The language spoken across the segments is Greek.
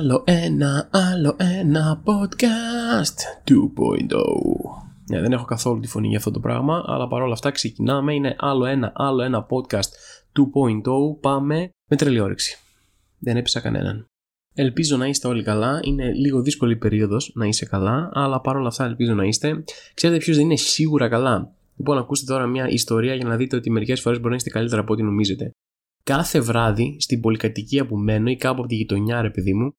Άλλο ένα, άλλο ένα podcast 2.0. Ναι, δεν έχω καθόλου τη φωνή για αυτό το πράγμα, αλλά παρόλα αυτά ξεκινάμε. Είναι άλλο ένα, άλλο ένα podcast 2.0. Πάμε με τρελή όρεξη. Δεν έπεισα κανέναν. Ελπίζω να είστε όλοι καλά. Είναι λίγο δύσκολη περίοδος να είσαι καλά, αλλά παρόλα αυτά ελπίζω να είστε. Ξέρετε ποιος δεν είναι σίγουρα καλά; Λοιπόν, ακούστε τώρα μια ιστορία για να δείτε ότι μερικές φορές μπορεί να είστε καλύτερα από ό,τι νομίζετε. Κάθε βράδυ στην πολυκατοικία που μένω ή κάπου από τη γειτονιά, ρε παιδί μου,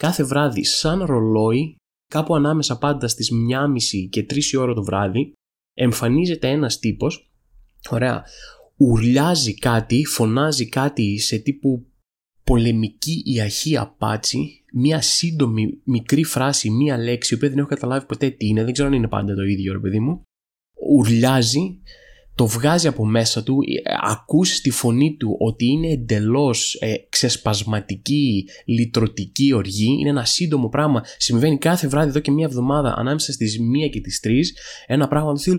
κάθε βράδυ σαν ρολόι, κάπου ανάμεσα πάντα στις 1.30 και 3 η ώρα το βράδυ, εμφανίζεται ένας τύπος, ωραία, ουρλιάζει κάτι, φωνάζει κάτι σε τύπου πολεμική ή αρχή πάτσι, μία σύντομη μικρή φράση, μία λέξη, η οποία δεν έχω καταλάβει ποτέ τι είναι, δεν ξέρω αν είναι πάντα το ίδιο ρε παιδί μου, ουρλιάζει, το βγάζει από μέσα του, ε, ακούς τη φωνή του ότι είναι εντελώς ε, ξεσπασματική, λυτρωτική οργή, είναι ένα σύντομο πράγμα, συμβαίνει κάθε βράδυ εδώ και μία εβδομάδα ανάμεσα στις μία και τις τρεις, ένα πράγμα του στυλ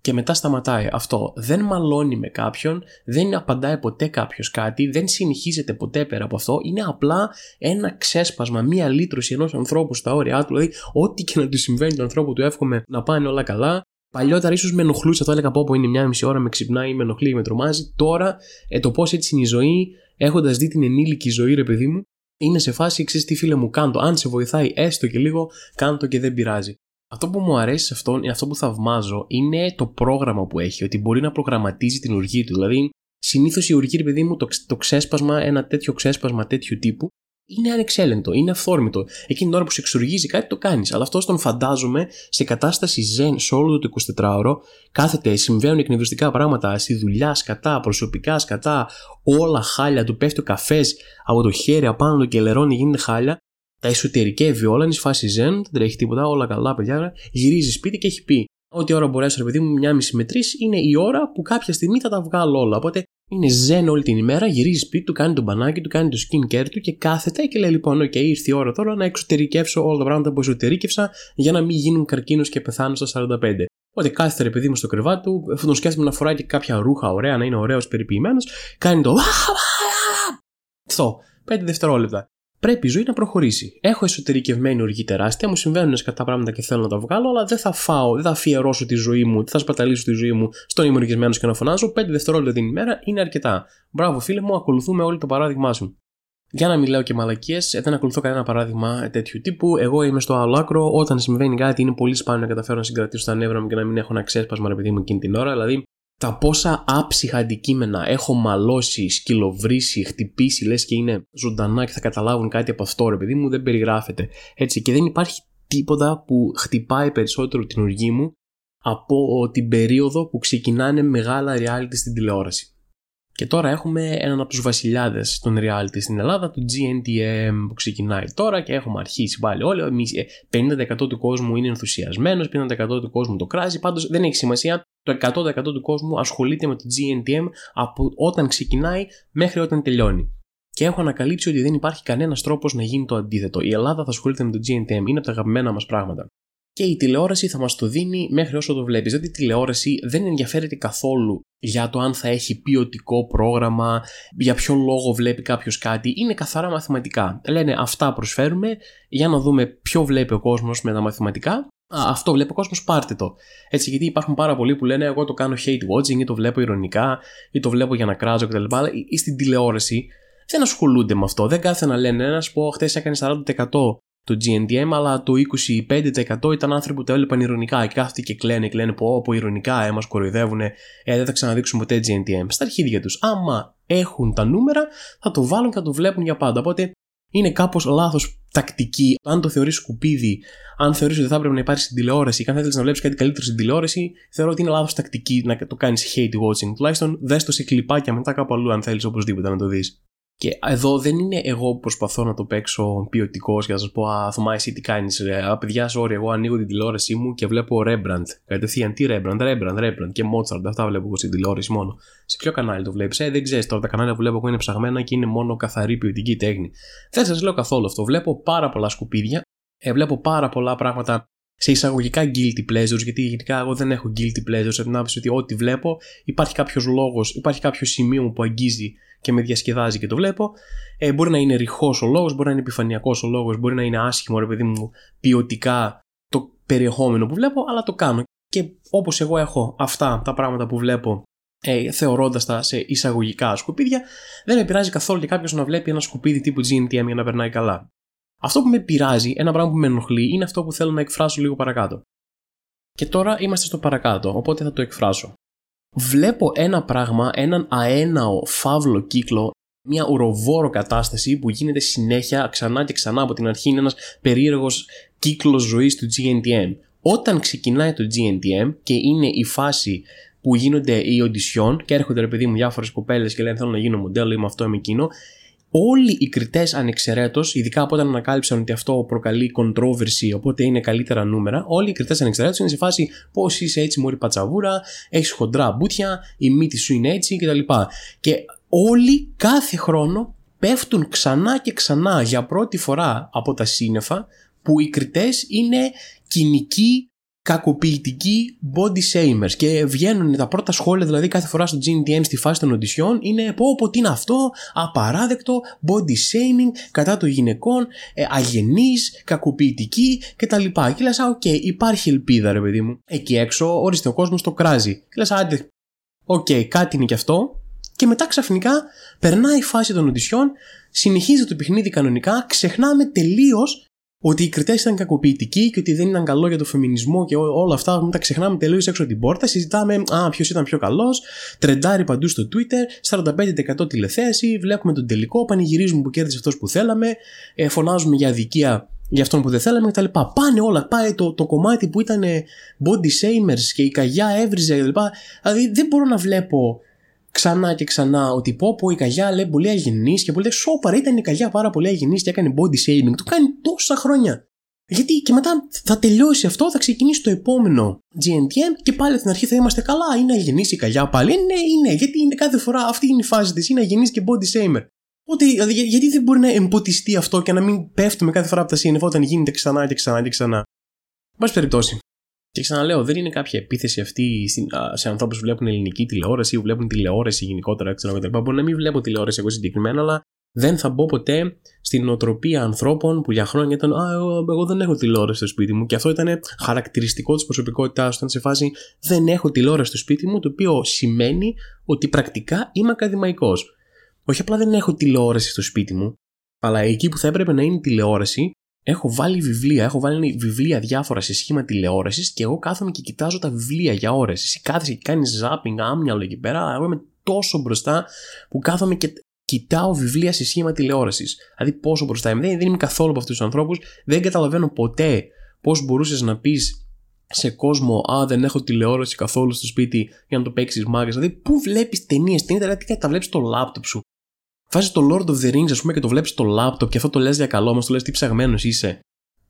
και μετά σταματάει. Αυτό δεν μαλώνει με κάποιον, δεν απαντάει ποτέ κάποιος κάτι, δεν συνεχίζεται ποτέ πέρα από αυτό. Είναι απλά ένα ξέσπασμα, μία λύτρωση ενός ανθρώπου στα όρια του. Δηλαδή, ό,τι και να του συμβαίνει τον ανθρώπου του, εύχομαι να πάνε όλα καλά. Παλιότερα ίσως με ενοχλούσε, το έλεγα πω, πω είναι μια μισή ώρα, με ξυπνάει, με ενοχλεί, με τρομάζει. Τώρα ε, το πώς έτσι είναι η ζωή, έχοντας δει την ενήλικη ζωή, ρε παιδί μου, είναι σε φάση, ξέρεις τι φίλε μου, κάνω Αν σε βοηθάει έστω και λίγο, κάνω το και δεν πειράζει. Αυτό που μου αρέσει σε αυτόν, αυτό που θαυμάζω, είναι το πρόγραμμα που έχει, ότι μπορεί να προγραμματίζει την οργή του. Δηλαδή, συνήθως η οργή, ρε παιδί μου, το, το ξέσπασμα, ένα τέτοιο ξέσπασμα τέτοιου τύπου, είναι ανεξέλεγκτο, είναι αυθόρμητο. Εκείνη την ώρα που σε εξοργίζει κάτι το κάνεις. Αλλά αυτός τον φαντάζομαι σε κατάσταση ζεν σε όλο το 24ωρο. Κάθεται, συμβαίνουν εκνευριστικά πράγματα στη δουλειά, σκατά, προσωπικά, σκατά, όλα χάλια, του πέφτει ο καφές από το χέρι απάνω του και λερώνει, γίνεται χάλια. Τα εσωτερικεύει όλα, είναι φάση ζεν, δεν τρέχει τίποτα, όλα καλά, παιδιά. Γυρίζει σπίτι και έχει πει: Ό,τι ώρα μπορέσω, ρε παιδί μου, μια μισή με τρεις είναι η ώρα που κάποια στιγμή θα τα βγάλω όλα. Οπότε είναι ζεν όλη την ημέρα, γυρίζει σπίτι του, κάνει τον μπανάκι του, κάνει το skin care του και κάθεται και λέει: Λοιπόν, OK, ήρθε η ώρα τώρα να εξωτερικεύσω όλα τα πράγματα που εσωτερήκευσα για να μην γίνουν καρκίνος και πεθάνω στα 45. Οπότε κάθεται ρε παιδί μου στο κρεβάτι του, αφού τον σκέφτομαι να φοράει και κάποια ρούχα ωραία, να είναι ωραίος περιποιημένος, κάνει το. Αυτό. 5 δευτερόλεπτα πρέπει η ζωή να προχωρήσει. Έχω εσωτερικευμένη οργή τεράστια, μου συμβαίνουν σκατά πράγματα και θέλω να τα βγάλω, αλλά δεν θα φάω, δεν θα αφιερώσω τη ζωή μου, δεν θα σπαταλήσω τη ζωή μου στον είμαι οργισμένο και να φωνάζω. 5 δευτερόλεπτα την ημέρα είναι αρκετά. Μπράβο, φίλε μου, ακολουθούμε όλοι το παράδειγμά σου. Για να μην λέω και μαλακίες, δεν ακολουθώ κανένα παράδειγμα τέτοιου τύπου. Εγώ είμαι στο άλλο άκρο. Όταν συμβαίνει κάτι, είναι πολύ σπάνιο να καταφέρω να συγκρατήσω τα νεύρα μου και να μην έχω ένα ξέσπασμα, ρε παιδί μου, εκείνη την ώρα. Δηλαδή, τα πόσα άψυχα αντικείμενα έχω μαλώσει, σκυλοβρίσει, χτυπήσει, λες και είναι ζωντανά και θα καταλάβουν κάτι από αυτό, ρε παιδί μου, δεν περιγράφεται. Έτσι, και δεν υπάρχει τίποτα που χτυπάει περισσότερο την οργή μου από την περίοδο που ξεκινάνε μεγάλα reality στην τηλεόραση. Και τώρα έχουμε έναν από τους βασιλιάδες των reality στην Ελλάδα, το GNTM που ξεκινάει τώρα και έχουμε αρχίσει πάλι όλοι. 50% του κόσμου είναι ενθουσιασμένος, 50% του κόσμου το κράζει. Πάντως δεν έχει σημασία. Το 100% του κόσμου ασχολείται με το GNTM από όταν ξεκινάει μέχρι όταν τελειώνει. Και έχω ανακαλύψει ότι δεν υπάρχει κανένας τρόπος να γίνει το αντίθετο. Η Ελλάδα θα ασχολείται με το GNTM, είναι από τα αγαπημένα μας πράγματα και η τηλεόραση θα μας το δίνει μέχρι όσο το βλέπεις. Δηλαδή η τηλεόραση δεν ενδιαφέρεται καθόλου για το αν θα έχει ποιοτικό πρόγραμμα, για ποιο λόγο βλέπει κάποιος κάτι. Είναι καθαρά μαθηματικά. Λένε αυτά προσφέρουμε για να δούμε ποιο βλέπει ο κόσμος με τα μαθηματικά. Α, αυτό βλέπει ο κόσμος, πάρτε το. Έτσι, γιατί υπάρχουν πάρα πολλοί που λένε: Εγώ το κάνω hate watching ή το βλέπω ηρωνικά ή το βλέπω για να κράζω κτλ. Ή στην τηλεόραση δεν ασχολούνται με αυτό. Δεν κάθεται να λένε: Ένας πω, χθες έκανες 40% το GNTM, αλλά το 25% ήταν άνθρωποι που το έβλεπαν ηρωνικά και κάθονται και κλαίνε, κλαίνε πω, από ηρωνικά, ε, μας κοροϊδεύουν, ε, δεν θα ξαναδείξουν ποτέ GNTM. Στα αρχίδια τους. Άμα έχουν τα νούμερα, θα το βάλουν και θα το βλέπουν για πάντα. Οπότε είναι κάπως λάθος τακτική. Αν το θεωρείς σκουπίδι, αν θεωρείς ότι θα έπρεπε να υπάρχει στην τηλεόραση και αν θέλεις να βλέπεις κάτι καλύτερο στην τηλεόραση, θεωρώ ότι είναι λάθος τακτική να το κάνεις hate watching. Τουλάχιστον δες το σε κλιπάκια μετά κάπου αλλού, αν θέλεις οπωσδήποτε να το δεις. Και εδώ δεν είναι εγώ που προσπαθώ να το παίξω ποιοτικός και να σας πω Α, Θωμά, εσύ τι κάνεις. Α, παιδιά, sorry, εγώ ανοίγω την τηλεόρασή μου και βλέπω Rembrandt. Κατευθείαν τι Rembrandt, Rembrandt, Rembrandt και Mozart. Αυτά βλέπω εγώ στην τηλεόραση μόνο. Σε ποιο κανάλι το βλέπεις, Ε, δεν ξέρεις τώρα. Τα κανάλια που βλέπω εγώ είναι ψαγμένα και είναι μόνο καθαρή ποιοτική τέχνη. Δεν σας λέω καθόλου αυτό. Βλέπω πάρα πολλά σκουπίδια. Ε, βλέπω πάρα πολλά πράγματα σε εισαγωγικά guilty pleasures, γιατί γενικά εγώ δεν έχω guilty pleasures, από την άποψη ότι ό,τι βλέπω υπάρχει κάποιος λόγος, υπάρχει κάποιο σημείο μου που αγγίζει και με διασκεδάζει και το βλέπω. Ε, μπορεί να είναι ρηχός ο λόγος, μπορεί να είναι επιφανειακός ο λόγος, μπορεί να είναι άσχημο, ρε παιδί μου, ποιοτικά το περιεχόμενο που βλέπω, αλλά το κάνω. Και όπως εγώ έχω αυτά τα πράγματα που βλέπω ε, θεωρώντας τα σε εισαγωγικά σκουπίδια, δεν με πειράζει καθόλου και κάποιος να βλέπει ένα σκουπίδι τύπου GNTM για να περνάει καλά. Αυτό που με πειράζει, ένα πράγμα που με ενοχλεί, είναι αυτό που θέλω να εκφράσω λίγο παρακάτω. Και τώρα είμαστε στο παρακάτω, οπότε θα το εκφράσω. Βλέπω ένα πράγμα, έναν αέναο φαύλο κύκλο, μια ουροβόρο κατάσταση που γίνεται συνέχεια ξανά και ξανά από την αρχή. Είναι ένας περίεργος κύκλος ζωής του GNTM. Όταν ξεκινάει το GNTM και είναι η φάση που γίνονται οι οντισιόν και έρχονται ρε παιδί μου διάφορες κοπέλες και λένε Θέλω να γίνω μοντέλο, είμαι αυτό, είμαι εκείνο όλοι οι κριτές ανεξαιρέτως, ειδικά από όταν ανακάλυψαν ότι αυτό προκαλεί controversy, οπότε είναι καλύτερα νούμερα, όλοι οι κριτές ανεξαιρέτως είναι σε φάση πώς είσαι έτσι, Μωρή Πατσαβούρα, έχεις χοντρά μπούτια, η μύτη σου είναι έτσι κτλ. Και όλοι κάθε χρόνο πέφτουν ξανά και ξανά για πρώτη φορά από τα σύννεφα που οι κριτές είναι κυνικοί κακοποιητικοί body shamers και βγαίνουν τα πρώτα σχόλια δηλαδή κάθε φορά στο GNTM στη φάση των οντισιόν είναι πω πω τι είναι αυτό, απαράδεκτο, body shaming κατά των γυναικών, ε, αγενείς, κακοποιητικοί κτλ. Και λες, ok, okay, υπάρχει ελπίδα ρε παιδί μου. Εκεί έξω ορίστε ο κόσμος το κράζει. Και λες, άντε, ok, okay, κάτι είναι και αυτό. Και μετά ξαφνικά περνάει η φάση των οντισιόν, συνεχίζει το παιχνίδι κανονικά, ξεχνάμε τελείως ότι οι κριτές ήταν κακοποιητικοί και ότι δεν ήταν καλό για το φεμινισμό και όλα αυτά. Μην τα ξεχνάμε τελείως έξω από την πόρτα. Συζητάμε α, ποιος ήταν πιο καλός. Τρεντάρει παντού στο Twitter. 45% τηλεθέαση. Βλέπουμε τον τελικό. Πανηγυρίζουμε που κέρδισε αυτός που θέλαμε. Ε, φωνάζουμε για αδικία για αυτόν που δεν θέλαμε κτλ. Πάνε όλα. Πάει το, το κομμάτι που ήταν body shamers και η καγιά έβριζε κτλ. Δηλαδή δεν μπορώ να βλέπω ξανά και ξανά ότι πω πω η Καγιά λέει πολύ αγενής και πολύ σόπαρα ήταν η Καγιά πάρα πολύ αγενής και έκανε body shaming. Το κάνει τόσα χρόνια. Γιατί και μετά θα τελειώσει αυτό, θα ξεκινήσει το επόμενο GNTM και πάλι από την αρχή θα είμαστε καλά. Είναι αγενής η Καγιά πάλι. Ναι, είναι, γιατί είναι κάθε φορά αυτή είναι η φάση της. Είναι αγενής και body shamer. Ότι, δηλαδή, γιατί δεν μπορεί να εμποτιστεί αυτό και να μην πέφτουμε κάθε φορά από τα σύννεφα όταν γίνεται ξανά και ξανά και ξανά. Πάση περιπτώσει. Και ξαναλέω, δεν είναι κάποια επίθεση αυτή σε ανθρώπους που βλέπουν ελληνική τηλεόραση ή που βλέπουν τηλεόραση γενικότερα. Ξέρω, Μπορεί να μην βλέπω τηλεόραση εγώ συγκεκριμένα, αλλά δεν θα μπω ποτέ στην οτροπία ανθρώπων που για χρόνια ήταν Α, εγώ, δεν έχω τηλεόραση στο σπίτι μου. Και αυτό ήταν χαρακτηριστικό της προσωπικότητάς του. Ήταν σε φάση Δεν έχω τηλεόραση στο σπίτι μου, το οποίο σημαίνει ότι πρακτικά είμαι ακαδημαϊκός. Όχι απλά δεν έχω τηλεόραση στο σπίτι μου, αλλά εκεί που θα έπρεπε να είναι τηλεόραση, έχω βάλει βιβλία, έχω βάλει βιβλία διάφορα σε σχήμα τηλεόρασης και εγώ κάθομαι και κοιτάζω τα βιβλία για ώρες. Εσύ κάθεσαι και κάνεις zapping άμυαλο εκεί πέρα. Εγώ είμαι τόσο μπροστά που κάθομαι και κοιτάω βιβλία σε σχήμα τηλεόρασης. Δηλαδή πόσο μπροστά είμαι. Δεν, δεν είμαι καθόλου από αυτούς τους ανθρώπους. Δεν καταλαβαίνω ποτέ πώς μπορούσες να πεις σε κόσμο, Α, δεν έχω τηλεόραση καθόλου στο σπίτι για να το παίξεις μάγκα. Δηλαδή, πού βλέπεις ταινίες, ταινίες, δηλαδή τα βλέπει στο λάπτοπ σου. Βάζεις το Lord of the Rings, ας πούμε, και το βλέπεις στο laptop και αυτό το λες για καλό μα, το λες τι ψαγμένος είσαι.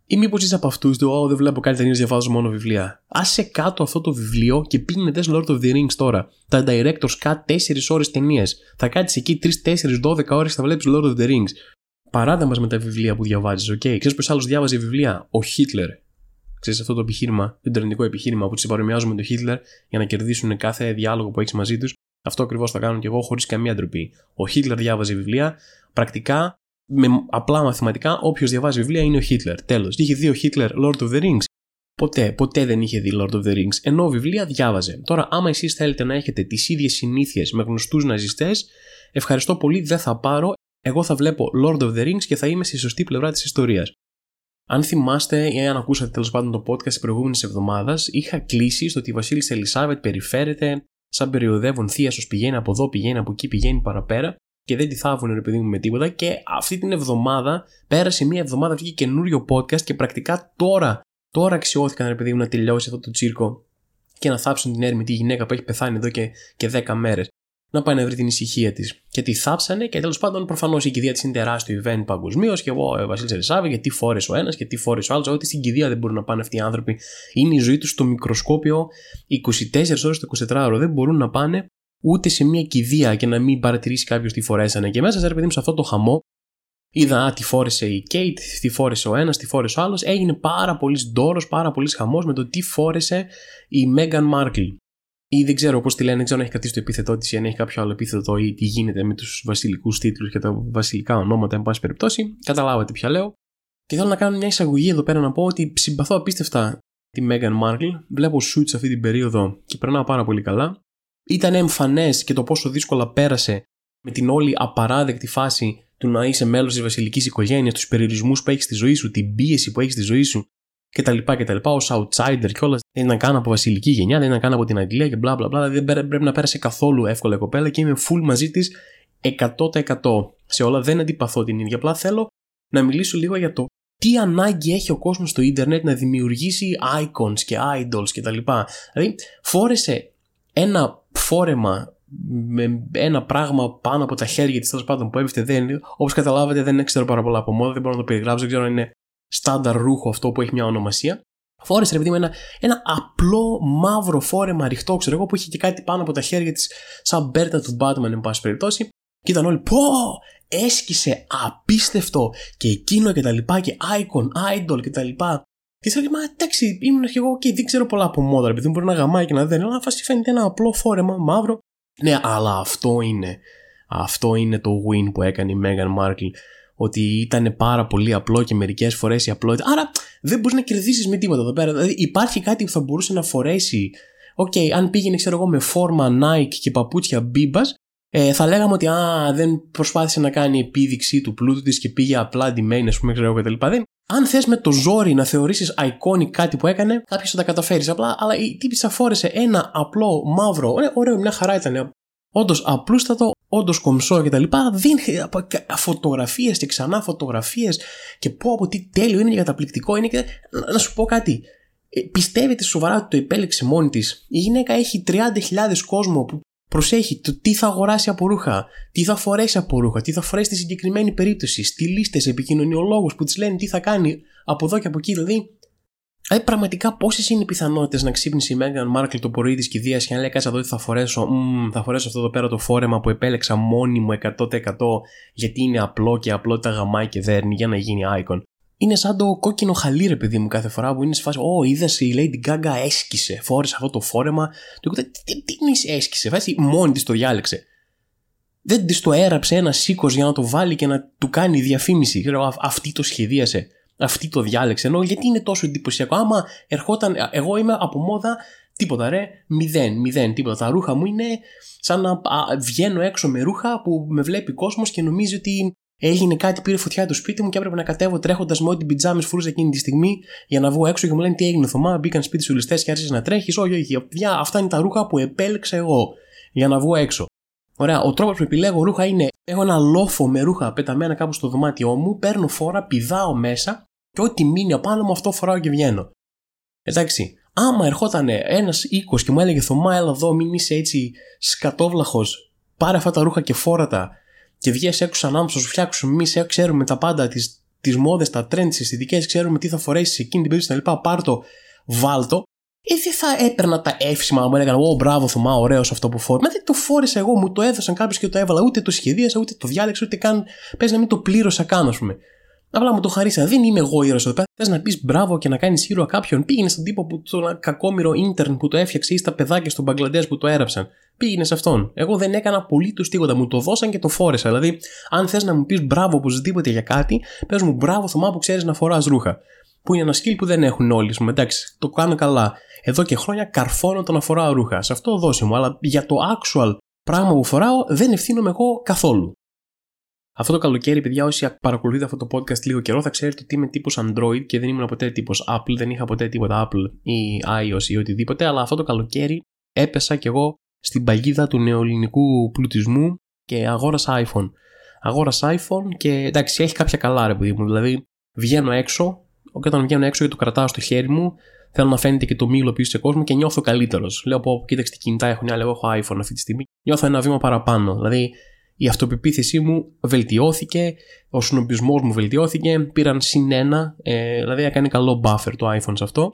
Ή μήπως είσαι από αυτούς του, Ω, δεν βλέπω κάτι ταινίες, διαβάζω μόνο βιβλία. Άσε κάτω αυτό το βιβλίο και πήγαινε δε Lord of the Rings τώρα. Τα directors cut 4 ώρες ταινίες. Θα κάτσεις εκεί 3, 4, 12 ώρες και θα βλέπεις Lord of the Rings. Παράτα μας με τα βιβλία που διαβάζεις, ok; Okay. Ξέρεις ποιος άλλος διάβαζε βιβλία, ο Χίτλερ. Ξέρεις αυτό το επιχείρημα, το ιντερνετικό επιχείρημα που συμπαρομοιάζουμε τον Χίτλερ για να κερδίσουν κάθε διάλογο που έχεις μαζί τους. Αυτό ακριβώς θα κάνω και εγώ χωρίς καμία ντροπή. Ο Χίτλερ διάβαζε βιβλία. Πρακτικά, με απλά μαθηματικά, όποιος διαβάζει βιβλία είναι ο Χίτλερ. Τέλος. Είχε δει ο Χίτλερ Lord of the Rings; Ποτέ, ποτέ δεν είχε δει Lord of the Rings. Ενώ βιβλία διάβαζε. Τώρα, άμα εσείς θέλετε να έχετε τις ίδιες συνήθειες με γνωστούς ναζιστές, ευχαριστώ πολύ, δεν θα πάρω. Εγώ θα βλέπω Lord of the Rings και θα είμαι στη σωστή πλευρά της ιστορίας. Αν θυμάστε ή αν ακούσατε τέλος πάντων το podcast της προηγούμενης εβδομάδας, είχα κλείσει στο ότι η Βασίλισσα Ελισάβετ περιφέρεται σαν περιοδεύουν θεία σου πηγαίνει από εδώ, πηγαίνει από εκεί, πηγαίνει παραπέρα και δεν τη θάβουν ρε παιδί μου με τίποτα. Και αυτή την εβδομάδα πέρασε μία εβδομάδα βγήκε καινούριο podcast και πρακτικά τώρα, τώρα αξιώθηκαν ρε παιδί μου να τελειώσει αυτό το τσίρκο και να θάψουν την έρμη τη γυναίκα που έχει πεθάνει εδώ και, και 10 μέρες να πάει να βρει την ησυχία της. Και τη θάψανε και τέλος πάντων προφανώς η κηδεία της είναι τεράστιο event παγκοσμίως και εγώ, ε, Βασίλης Ελισάβη, γιατί φόρε ο ένας και τι φόρε ο άλλος. Ότι στην κηδεία δεν μπορούν να πάνε αυτοί οι άνθρωποι. Είναι η ζωή τους στο μικροσκόπιο 24 ώρες το 24 ώρο. Δεν μπορούν να πάνε ούτε σε μια κηδεία και να μην παρατηρήσει κάποιος τι φορέσανε. Και μέσα σε ρε παιδί μου σε αυτό το χαμό Είδα α, τι φόρεσε η Kate, τι φόρεσε ο ένας, τι φόρεσε ο άλλος. Έγινε πάρα πολύς ντόρος, πάρα πολύς χαμός με το τι φόρεσε η Meghan Markle. Ή δεν ξέρω πώς τη λένε, δεν ξέρω αν έχει κρατήσει το επίθετό της ή αν έχει κάποιο άλλο επίθετο ή τι γίνεται με τους βασιλικούς τίτλους και τα βασιλικά ονόματα, εν πάση περιπτώσει. Καταλάβατε ποια λέω. Και θέλω να κάνω μια εισαγωγή εδώ πέρα να πω ότι συμπαθώ απίστευτα τη Meghan Markle. Βλέπω suits αυτή την περίοδο και περνάω πάρα πολύ καλά. Ήταν εμφανές και το πόσο δύσκολα πέρασε με την όλη απαράδεκτη φάση του να είσαι μέλος της βασιλικής οικογένειας, τους περιορισμούς που έχεις στη ζωή σου, την πίεση που έχεις στη ζωή σου κτλ. κτλ. Ω outsider κιόλα. Δεν ήταν καν από βασιλική γενιά, δεν ήταν καν από την Αγγλία και μπλα μπλα μπλα. Δεν πρέπει να πέρασε καθόλου εύκολα η κοπέλα και είμαι full μαζί της 100% σε όλα. Δεν αντιπαθώ την ίδια. Απλά θέλω να μιλήσω λίγο για το τι ανάγκη έχει ο κόσμος στο ίντερνετ να δημιουργήσει icons και idols κτλ. Δηλαδή, φόρεσε ένα φόρεμα με ένα πράγμα πάνω από τα χέρια της τέλος πάντων που έπεφτε δεν Όπως καταλάβατε, δεν ξέρω πάρα πολλά από μόδα, δεν μπορώ να το περιγράψω, δεν ξέρω αν είναι στάνταρ ρούχο αυτό που έχει μια ονομασία. Φόρεσε, ρε παιδί ένα, ένα απλό μαύρο φόρεμα ρηχτό, ξέρω εγώ, που είχε και κάτι πάνω από τα χέρια της, σαν μπέρτα του Batman, εν πάση περιπτώσει. Και ήταν όλοι, πω, έσκησε απίστευτο και εκείνο και τα λοιπά και icon, idol και τα λοιπά. Και θέλω, μα εντάξει, ήμουν και εγώ και δεν ξέρω πολλά από μόδα, επειδή μπορεί να γαμάει και να δεν, αλλά φάση φαίνεται ένα απλό φόρεμα μαύρο. Ναι, αλλά αυτό είναι. Αυτό είναι το win που έκανε η Meghan Markle. Ότι ήταν πάρα πολύ απλό και μερικές φορές η απλότητα. Άρα δεν μπορείς να κερδίσεις με τίποτα εδώ πέρα. Δηλαδή υπάρχει κάτι που θα μπορούσε να φορέσει. Ok, okay, αν πήγαινε, ξέρω εγώ, με φόρμα Nike και παπούτσια Bibas, ε, θα λέγαμε ότι α, δεν προσπάθησε να κάνει επίδειξη του πλούτου της και πήγε απλά ντυμένη, ας πούμε, ξέρω εγώ κτλ. Δεν, αν θες με το ζόρι να θεωρήσεις iconic κάτι που έκανε, κάποιο θα τα καταφέρεις απλά. Αλλά η τύπισσα φόρεσε ένα απλό μαύρο, ωραίο, ωραίο μια χαρά ήταν. Όντως απλούστατο, όντως κομψό κτλ. Δεν φωτογραφίες και ξανά φωτογραφίες και πω πω τι τέλειο είναι και καταπληκτικό είναι. Και... Να, να σου πω κάτι. Ε, πιστεύετε σοβαρά ότι το επέλεξε μόνη της; Η γυναίκα έχει 30.000 κόσμο που προσέχει το τι θα αγοράσει από ρούχα, τι θα φορέσει από ρούχα, τι θα φορέσει στη συγκεκριμένη περίπτωση, στυλίστε, επικοινωνιολόγους που της λένε τι θα κάνει από εδώ και από εκεί. Δηλαδή, ε, πραγματικά πόσες είναι οι πιθανότητες να ξύπνησε η Μέγαν Μάρκλ το πρωί της κηδεία και να λέει κάτσε εδώ τι θα φορέσω. Μ, θα φορέσω αυτό εδώ πέρα το φόρεμα που επέλεξα μόνη μου 100% γιατί είναι απλό και απλό τα γαμάει και δέρνει για να γίνει icon είναι σαν το κόκκινο χαλί, ρε παιδί μου, κάθε φορά που είναι σε φάση. Ω, είδες η Lady Gaga έσκησε. Φόρεσε αυτό το φόρεμα. Του τι, τι, τι είναι έσκησε. Φάση μόνη της το διάλεξε. Δεν της το έραψε ένα σήκω για να το βάλει και να του κάνει διαφήμιση. Ξέρω, αυτή το σχεδίασε. Αυτή το διάλεξε. Ενώ γιατί είναι τόσο εντυπωσιακό. Άμα ερχόταν. Εγώ είμαι από μόδα τίποτα ρε. Μηδέν, μηδέν, τίποτα. Τα ρούχα μου είναι σαν να βγαίνω έξω με ρούχα που με βλέπει κόσμος και νομίζει ότι Έγινε κάτι, πήρε φωτιά το σπίτι μου και έπρεπε να κατέβω τρέχοντας με ό,τι πιτζάμες φρούζα εκείνη τη στιγμή για να βγω έξω και μου λένε τι έγινε, Θωμά. Μπήκαν σπίτι σου ληστέ και άρχισες να τρέχεις. Όχι, όχι, παιδιά, αυτά είναι τα ρούχα που επέλεξα εγώ για να βγω έξω. Ωραία, ο τρόπος που επιλέγω ρούχα είναι: Έχω ένα λόφο με ρούχα πεταμένα κάπου στο δωμάτιό μου, παίρνω φόρα, πηδάω μέσα και ό,τι μείνει απάνω μου αυτό φοράω και βγαίνω. Εντάξει, άμα ερχόταν ένας οίκος και μου έλεγε Θωμά, έλα εδώ, μην είσαι έτσι σκατόβλαχος, πάρε αυτά τα ρούχα και φόρατα και βγες έξω σαν άνθρωπος, σου φτιάξουμε εμείς, ξέρουμε τα πάντα, τις τις μόδες, τα trends, τις αισθητικέ, ξέρουμε τι θα φορέσεις εκείνη την περίπτωση κτλ. Πάρτο, βάλτο. Ε, δεν θα έπαιρνα τα εύσημα μου έλεγαν Ω, μπράβο, Θωμά, ωραίο αυτό που φόρεσε. Μα δεν το φόρεσα εγώ, μου το έδωσαν κάποιος και το έβαλα. Ούτε το σχεδίασα, ούτε το διάλεξα, ούτε καν. Πες να μην το πλήρωσα καν, ας πούμε. Απλά μου το χαρίσα. Δεν είμαι εγώ ήρωας εδώ πέρα. Θες να πεις μπράβο και να κάνεις ήρωα κάποιον. Πήγαινε στον τύπο που το κακόμοιρο ίντερν που το έφτιαξε ή στα παιδάκια στον Μπαγκλαντές που το έραψαν. Πήγαινε σε αυτόν. Εγώ δεν έκανα απολύτως τίποτα. Μου το δώσαν και το φόρεσα. Δηλαδή, αν θες να μου πεις μπράβο οπωσδήποτε για κάτι, πες μου μπράβο Θωμά που ξέρεις να φοράς ρούχα. Που είναι ένα σκύλ που δεν έχουν όλοι. Μου εντάξει, το κάνω καλά. Εδώ και χρόνια καρφώνω το να φοράω ρούχα. Σε αυτό δώσε μου. Αλλά για το actual πράγμα που φοράω δεν ευθύνομαι εγώ καθόλου. Αυτό το καλοκαίρι, παιδιά, όσοι παρακολουθείτε αυτό το podcast λίγο καιρό, θα ξέρετε ότι είμαι τύπος Android και δεν ήμουν ποτέ τύπος Apple, δεν είχα ποτέ τίποτα Apple ή iOS ή οτιδήποτε, αλλά αυτό το καλοκαίρι έπεσα κι εγώ στην παγίδα του νεοελληνικού πλουτισμού και αγόρασα iPhone. Αγόρασα iPhone και εντάξει, έχει κάποια καλά ρε παιδί μου. Δηλαδή, βγαίνω έξω, και όταν βγαίνω έξω και το κρατάω στο χέρι μου, θέλω να φαίνεται και το μήλο πίσω σε κόσμο και νιώθω καλύτερος. Λέω πω, κοίταξε τι κινητά έχουν άλλοι, εγώ έχω iPhone αυτή τη στιγμή. Νιώθω ένα βήμα παραπάνω. Δηλαδή, η αυτοπεποίθησή μου βελτιώθηκε, ο συνοπισμό μου βελτιώθηκε, πήραν συν ένα, ε, δηλαδή έκανε καλό buffer το iPhone σε αυτό.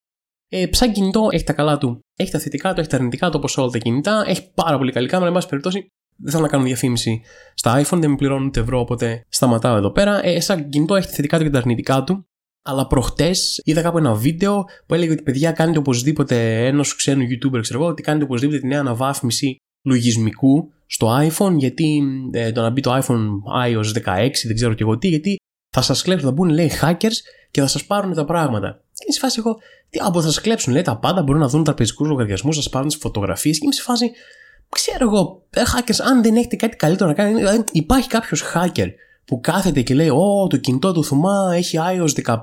Ε, σαν κινητό έχει τα καλά του, έχει τα θετικά του, έχει τα αρνητικά του όπω όλα τα κινητά, έχει πάρα πολύ καλή κάμερα, εν πάση περιπτώσει δεν θέλω να κάνω διαφήμιση στα iPhone, δεν με πληρώνουν ούτε ευρώ, οπότε σταματάω εδώ πέρα. Ε, σαν κινητό έχει τα θετικά του και τα αρνητικά του. Αλλά προχτές είδα κάπου ένα βίντεο που έλεγε ότι παιδιά κάνετε οπωσδήποτε ενός ξένου YouTuber, ξέρω εγώ, ότι κάνετε οπωσδήποτε τη νέα αναβάθμιση λογισμικού στο iPhone, γιατί ε, το να μπει το iPhone iOS 16, δεν ξέρω και εγώ τι, γιατί θα σας κλέψουν, θα μπουν λέει hackers και θα σας πάρουν τα πράγματα. Και είμαι σε φάση εγώ, τι από θα σας κλέψουν, λέει τα πάντα, μπορούν να δουν τραπεζικού λογαριασμούς, θα σας πάρουν τις φωτογραφίες και είμαι σε φάση, ξέρω εγώ, ε, hackers, αν δεν έχετε κάτι καλύτερο να κάνετε, δηλαδή υπάρχει κάποιος hacker που κάθεται και λέει: Ω, το κινητό του Θουμά έχει iOS 15,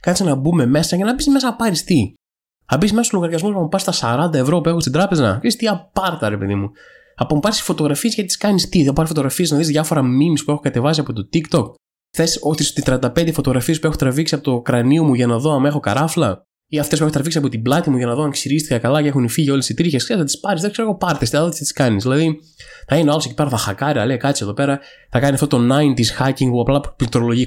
κάτσε να μπούμε μέσα για να μπεις μέσα να πάρεις τι. Θα μπεις μέσα στο λογαριασμό να μου πας τα 40 ευρώ που έχω στην τράπεζα. Ξέρει τι απάρτα, ρε παιδί μου. Από μου πάρεις φωτογραφίες γιατί τις κάνεις τι; Θα πάρει φωτογραφίες να δεις διάφορα memes που έχω κατεβάσει από το TikTok. Θες ότι στι 35 φωτογραφίες που έχω τραβήξει από το κρανίο μου για να δω αν έχω καράφλα; Ή αυτές που έχω τραβήξει από την πλάτη μου για να δω αν ξυρίστηκα καλά και έχουν φύγει όλες οι τρίχες; Ξέρετε, θα τις πάρεις, δεν ξέρω εγώ, πάρτε, θα τις κάνεις. Δηλαδή, θα είναι άλλος εκεί πέρα, θα χακάρει, λέει κάτσε εδώ πέρα, θα κάνει αυτό το 90s hacking που απλά πληκτρολογεί,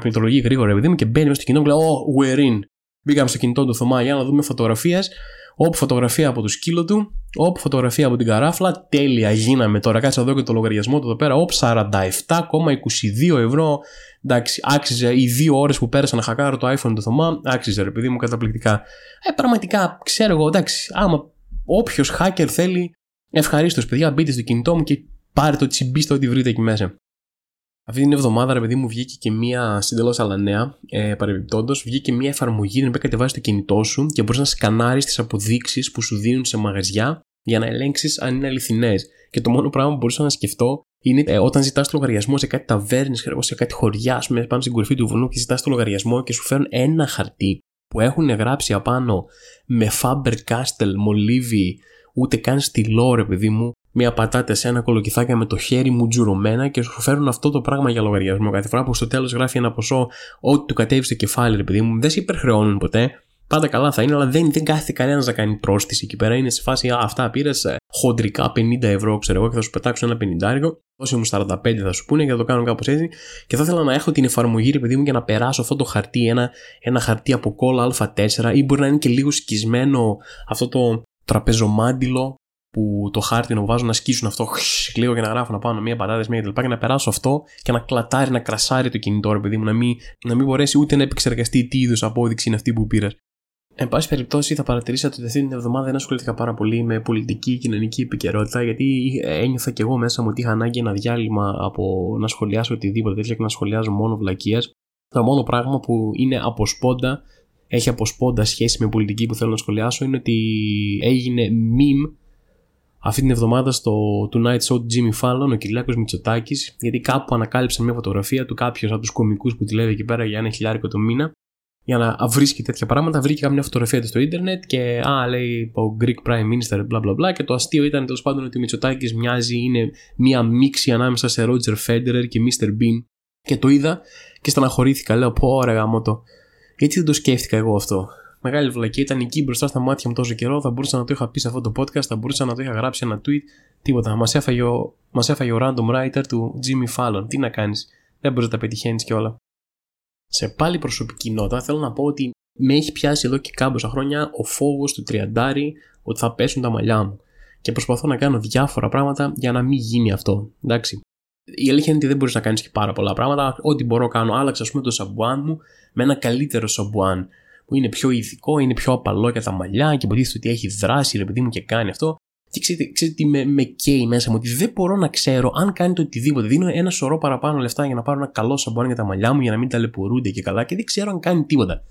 πληκτρολογεί γρήγορα, επειδή μου και μπαίνει μέσα στο κοινό και λέει, Oh, we're in. Μπήκαμε στο κινητό του Θωμά για να δούμε φωτογραφίες. Όπου φωτογραφία από το σκύλο του, όπου φωτογραφία από την καράφλα. Τέλεια γίναμε τώρα. Κάτσε εδώ και το λογαριασμό του εδώ πέρα. Όπου 47,22 ευρώ. Εντάξει, άξιζε οι δύο ώρες που πέρασα να χακάρω το iPhone του Θωμά. Άξιζε, ρε παιδί μου, καταπληκτικά. Ε, πραγματικά ξέρω εγώ, εντάξει, άμα όποιος hacker θέλει, ευχαρίστως παιδιά, μπείτε στο κινητό μου και πάρετε το τσιμπίστε ό,τι βρείτε εκεί μέσα. Αυτή την εβδομάδα, ρε παιδί μου, βγήκε και μία συντελώ άλλα νέα. Ε, Παρεμπιπτόντως, βγήκε μία εφαρμογή την οποία κατεβάζει το κινητό σου και μπορείς να σκανάρεις τις αποδείξεις που σου δίνουν σε μαγαζιά για να ελέγξεις αν είναι αληθινές. Και το μόνο πράγμα που μπορούσα να σκεφτώ είναι ε, όταν ζητάς το λογαριασμό σε κάτι ταβέρνε, σε κάτι χωριά, πούμε, πάνω στην κορυφή του βουνού και ζητάς το λογαριασμό και σου φέρουν ένα χαρτί που έχουν γράψει απάνω με Faber Castell, μολύβι, ούτε καν στυλό, ρε παιδί μου, μία πατάτε σε ένα κολοκυθάκια με το χέρι μου τζουρωμένα και σου φέρουν αυτό το πράγμα για λογαριασμό. Κάθε φορά που στο τέλος γράφει ένα ποσό, ό,τι του κατέβει στο κεφάλι, ρε παιδί μου, δεν σε υπερχρεώνουν ποτέ. Πάντα καλά θα είναι, αλλά δεν, δεν κάθεται κανένας να κάνει πρόστιση εκεί πέρα. Είναι σε φάση, α, αυτά πήρες ε, χοντρικά 50 ευρώ, ξέρω εγώ, και θα σου πετάξω ένα 50 Όσοι μου 45 θα σου πούνε και θα το κάνω κάπως έτσι. Και θα ήθελα να έχω την εφαρμογή, ρε παιδί μου, για να περάσω αυτό το χαρτί, ένα, ένα χαρτί από κόλλα Α4 ή μπορεί να είναι και λίγο σκισμένο αυτό το τραπεζομάντιλο που το χάρτη να βάζουν να σκίσουν αυτό λίγο και να γράφουν πάνω μία πατάτε, μία κτλ. Και να περάσω αυτό και να κλατάρει, να κρασάρει το κινητό, ρε παιδί μου, να μην, να μην μπορέσει ούτε να επεξεργαστεί τι είδους απόδειξη είναι αυτή που πήρες. Εν πάση περιπτώσει, θα παρατηρήσατε ότι αυτή την εβδομάδα δεν ασχολήθηκα πάρα πολύ με πολιτική και κοινωνική επικαιρότητα, γιατί ένιωθα κι εγώ μέσα μου ότι είχα ανάγκη ένα διάλειμμα από να σχολιάσω οτιδήποτε τέτοιο και να σχολιάζω μόνο βλακίες. Το μόνο πράγμα που είναι από σπόντα, έχει από σπόντα σχέση με πολιτική που θέλω να σχολιάσω, είναι ότι έγινε meme αυτή την εβδομάδα στο Tonight Show του Jimmy Fallon ο Κυριάκος Μητσοτάκης, γιατί κάπου ανακάλυψε μια φωτογραφία του κάποιο από τους κομικούς που τη λέει εκεί πέρα για ένα χιλιάρικο το μήνα. Για να βρίσκει τέτοια πράγματα, βρήκε κάποια φωτογραφία του στο Ιντερνετ και α, λέει ο Greek Prime Minister, bla bla bla. Και το αστείο ήταν τέλος πάντων ότι ο Μητσοτάκης μοιάζει, είναι μια μίξη ανάμεσα σε Roger Federer και Mr. Bean. Και το είδα και στεναχωρήθηκα. Λέω, πω, ωραία, γάμο το. Γιατί δεν το σκέφτηκα εγώ αυτό μεγάλη βλακή. Ήταν εκεί μπροστά στα μάτια μου τόσο καιρό. Θα μπορούσα να το είχα πει σε αυτό το podcast, θα μπορούσα να το είχα γράψει ένα tweet. Τίποτα. Μας έφαγε, ο, μας έφαγε ο random writer του Jimmy Fallon. Τι να κάνεις, δεν μπορείς να τα πετυχαίνεις κιόλα. Σε πάλι προσωπική νότα θέλω να πω ότι με έχει πιάσει εδώ και κάμποσα χρόνια ο φόβος του τριαντάρι ότι θα πέσουν τα μαλλιά μου. Και προσπαθώ να κάνω διάφορα πράγματα για να μην γίνει αυτό. Εντάξει. Η αλήθεια είναι ότι δεν μπορείς να κάνεις και πάρα πολλά πράγματα. Ό,τι μπορώ κάνω. Άλλαξα, ας πούμε, το σαμπουάν μου με ένα καλύτερο σαμπουάν που είναι πιο ειδικό, είναι πιο απαλό για τα μαλλιά και υποτίθεται ότι έχει δράση, ρε παιδί μου, και κάνει αυτό. Και ξέρετε, ξέρετε τι με, με καίει μέσα μου, ότι δεν μπορώ να ξέρω αν κάνει το οτιδήποτε. Δίνω ένα σωρό παραπάνω λεφτά για να πάρω ένα καλό σαμπόνι για τα μαλλιά μου, για να μην ταλαιπωρούνται και καλά, και δεν ξέρω αν κάνει τίποτα.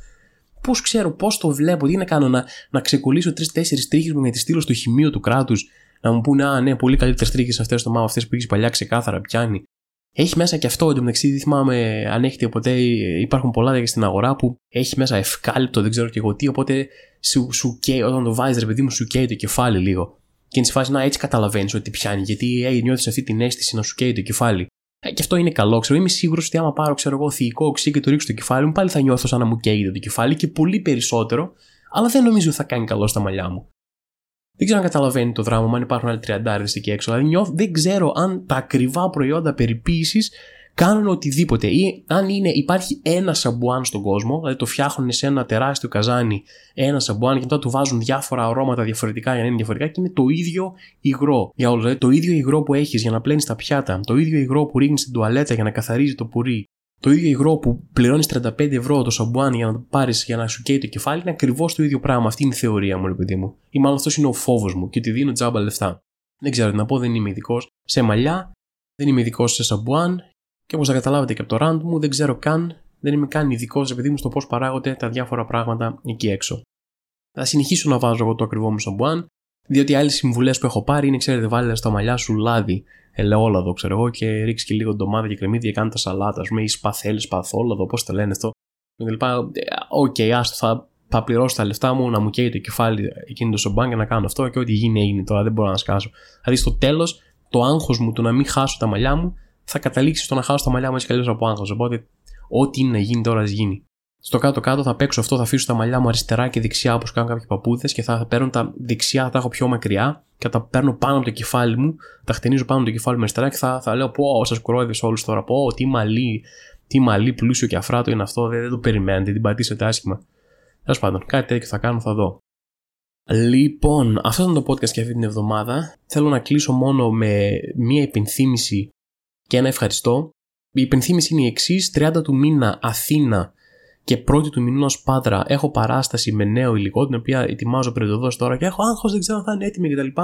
Πώς ξέρω, πώς το βλέπω, τι να κάνω, να, να ξεκολλήσω τρει-τέσσερι τρίχες μου για τη στείλω στο χημείο του κράτους, να μου πούνε Α, ναι, πολύ καλύτερες τρίχες αυτές στο μάμα, αυτές που έχεις παλιά ξεκάθαρα πιάνει. Έχει μέσα και αυτό εντωμεταξύ, δεν θυμάμαι αν έχετε ποτέ. Υπάρχουν πολλά τέτοια στην αγορά που έχει μέσα ευκάλυπτο, δεν ξέρω και εγώ τι. Οπότε σου, σου καίει, όταν το βάζεις, ρε παιδί μου, σου καίει το κεφάλι λίγο. Και είναι σε φάση να έτσι καταλαβαίνεις ότι πιάνει. Γιατί hey, νιώθεις αυτή την αίσθηση να σου καίει το κεφάλι. Ε, και αυτό είναι καλό, ξέρω. Είμαι σίγουρος ότι άμα πάρω, ξέρω εγώ, θηικό οξύ και το ρίξω στο κεφάλι μου, πάλι θα νιώθω σαν να μου καίγεται το κεφάλι και πολύ περισσότερο. Αλλά δεν νομίζω ότι θα κάνει καλό στα μαλλιά μου. Δεν ξέρω αν καταλαβαίνει το δράμα μου, αν υπάρχουν άλλοι τριαντάριδε εκεί έξω. Δηλαδή, νιώθ, δεν ξέρω αν τα ακριβά προϊόντα περιποίησης κάνουν οτιδήποτε. Ή αν είναι, υπάρχει ένα σαμπουάν στον κόσμο, δηλαδή το φτιάχνουν σε ένα τεράστιο καζάνι ένα σαμπουάν και μετά του βάζουν διάφορα αρώματα διαφορετικά για να είναι διαφορετικά και είναι το ίδιο υγρό για όλους. Δηλαδή το ίδιο υγρό που έχεις για να πλένεις τα πιάτα, το ίδιο υγρό που ρίχνεις στην τουαλέτα για να καθαρίζει το πουρί, το ίδιο υγρό που πληρώνεις 35 ευρώ το σαμπουάν για να το πάρεις για να σου καίει το κεφάλι είναι ακριβώς το ίδιο πράγμα. Αυτή είναι η θεωρία μου, ρε παιδί μου. Ή μάλλον αυτός είναι ο φόβος μου και ότι δίνω τζάμπα λεφτά. Δεν ξέρω τι να πω, δεν είμαι ειδικός σε μαλλιά, δεν είμαι ειδικός σε σαμπουάν και όπως θα καταλάβετε και από το rand μου, δεν ξέρω καν, δεν είμαι καν ειδικός επειδή μου στο πώς παράγονται τα διάφορα πράγματα εκεί έξω. Θα συνεχίσω να βάζω εγώ το ακριβό μου σαμπουάν, διότι άλλες συμβουλές που έχω πάρει είναι, ξέρετε, βάλε στα μαλλιά σου λάδι, ελαιόλαδο, ξέρω εγώ, και ρίξεις και λίγο ντομάτα και κρεμμύδια και κάνεις τα σαλάτα, ας πούμε, ή σπαθέλ, σπαθόλαδο, πώς το λένε αυτό. Και Ok, okay, άστο, θα, θα πληρώσω τα λεφτά μου να μου καίει το κεφάλι εκείνο το σαμπουάν και να κάνω αυτό και ό,τι γίνει έγινε τώρα, δεν μπορώ να σκάσω. Δηλαδή στο τέλος, το άγχος μου του να μην χάσω τα μαλλιά μου θα καταλήξει στο να χάσω τα μαλλιά μου έτσι κι από άγχος. Οπότε, ό,τι είναι να γίνει τώρα, ας γίνει. Στο κάτω-κάτω θα παίξω αυτό, θα αφήσω τα μαλλιά μου αριστερά και δεξιά όπως κάνουν κάποιοι παππούδες και θα παίρνω τα δεξιά, θα τα έχω πιο μακριά και θα τα παίρνω πάνω από το κεφάλι μου, τα χτενίζω πάνω από το κεφάλι μου αριστερά και θα, θα λέω πω, σας κουρόιδες όλους τώρα, πω, τι μαλλί, τι μαλλί πλούσιο και αφράτο είναι αυτό, δεν, δεν το περιμένετε, την πατήσετε άσχημα. Τέλος πάντων, κάτι τέτοιο θα κάνω, θα δω. Λοιπόν, αυτό ήταν το podcast για αυτή την εβδομάδα. Θέλω να κλείσω μόνο με μία υπενθύμηση και ένα ευχαριστώ. Η υπενθύμηση είναι η εξής: 30 του μήνα Αθήνα και πρώτη του μηνό Πάτρα έχω παράσταση με νέο υλικό, την οποία ετοιμάζω πριν τώρα και έχω άγχος, δεν ξέρω αν θα είναι έτοιμη κτλ.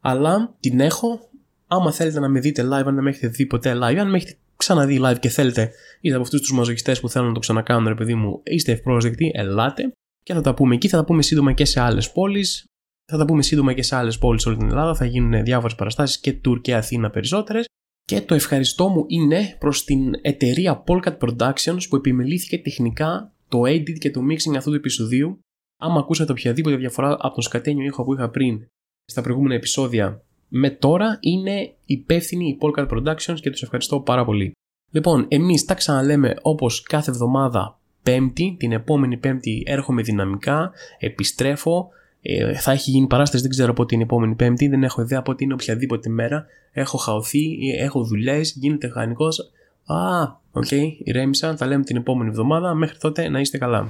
Αλλά την έχω. Άμα θέλετε να με δείτε live, αν δεν με έχετε δει ποτέ live, αν με έχετε ξαναδεί live και θέλετε, είστε από αυτούς τους μαζοχιστές που θέλουν να το ξανακάνουν, ρε παιδί μου, είστε ευπρόσδεκτοι, ελάτε και θα τα πούμε εκεί. Θα τα πούμε σύντομα και σε άλλες πόλεις. Θα τα πούμε σύντομα και σε άλλες πόλεις όλη την Ελλάδα. Θα γίνουν διάφορες παραστάσεις και Τουρ και Αθήνα περισσότερες. Και το ευχαριστώ μου είναι προς την εταιρεία Polkat Productions που επιμελήθηκε τεχνικά το edit και το mixing αυτού του επεισοδίου. Άμα ακούσατε οποιαδήποτε διαφορά από τον σκατένιο ήχο που είχα πριν στα προηγούμενα επεισόδια με τώρα είναι υπεύθυνοι η Polkat Productions και τους ευχαριστώ πάρα πολύ. Λοιπόν, εμείς τα ξαναλέμε όπως κάθε εβδομάδα Πέμπτη, την επόμενη Πέμπτη έρχομαι δυναμικά, επιστρέφω, ε, θα έχει γίνει παράσταση, δεν ξέρω πότε είναι η επόμενη Πέμπτη, δεν έχω ιδέα πότε είναι οποιαδήποτε μέρα. Έχω χαωθεί, έχω δουλειές, γίνεται πανικός. Α, ok, okay, ηρέμησα, τα λέμε την επόμενη εβδομάδα. Μέχρι τότε να είστε καλά.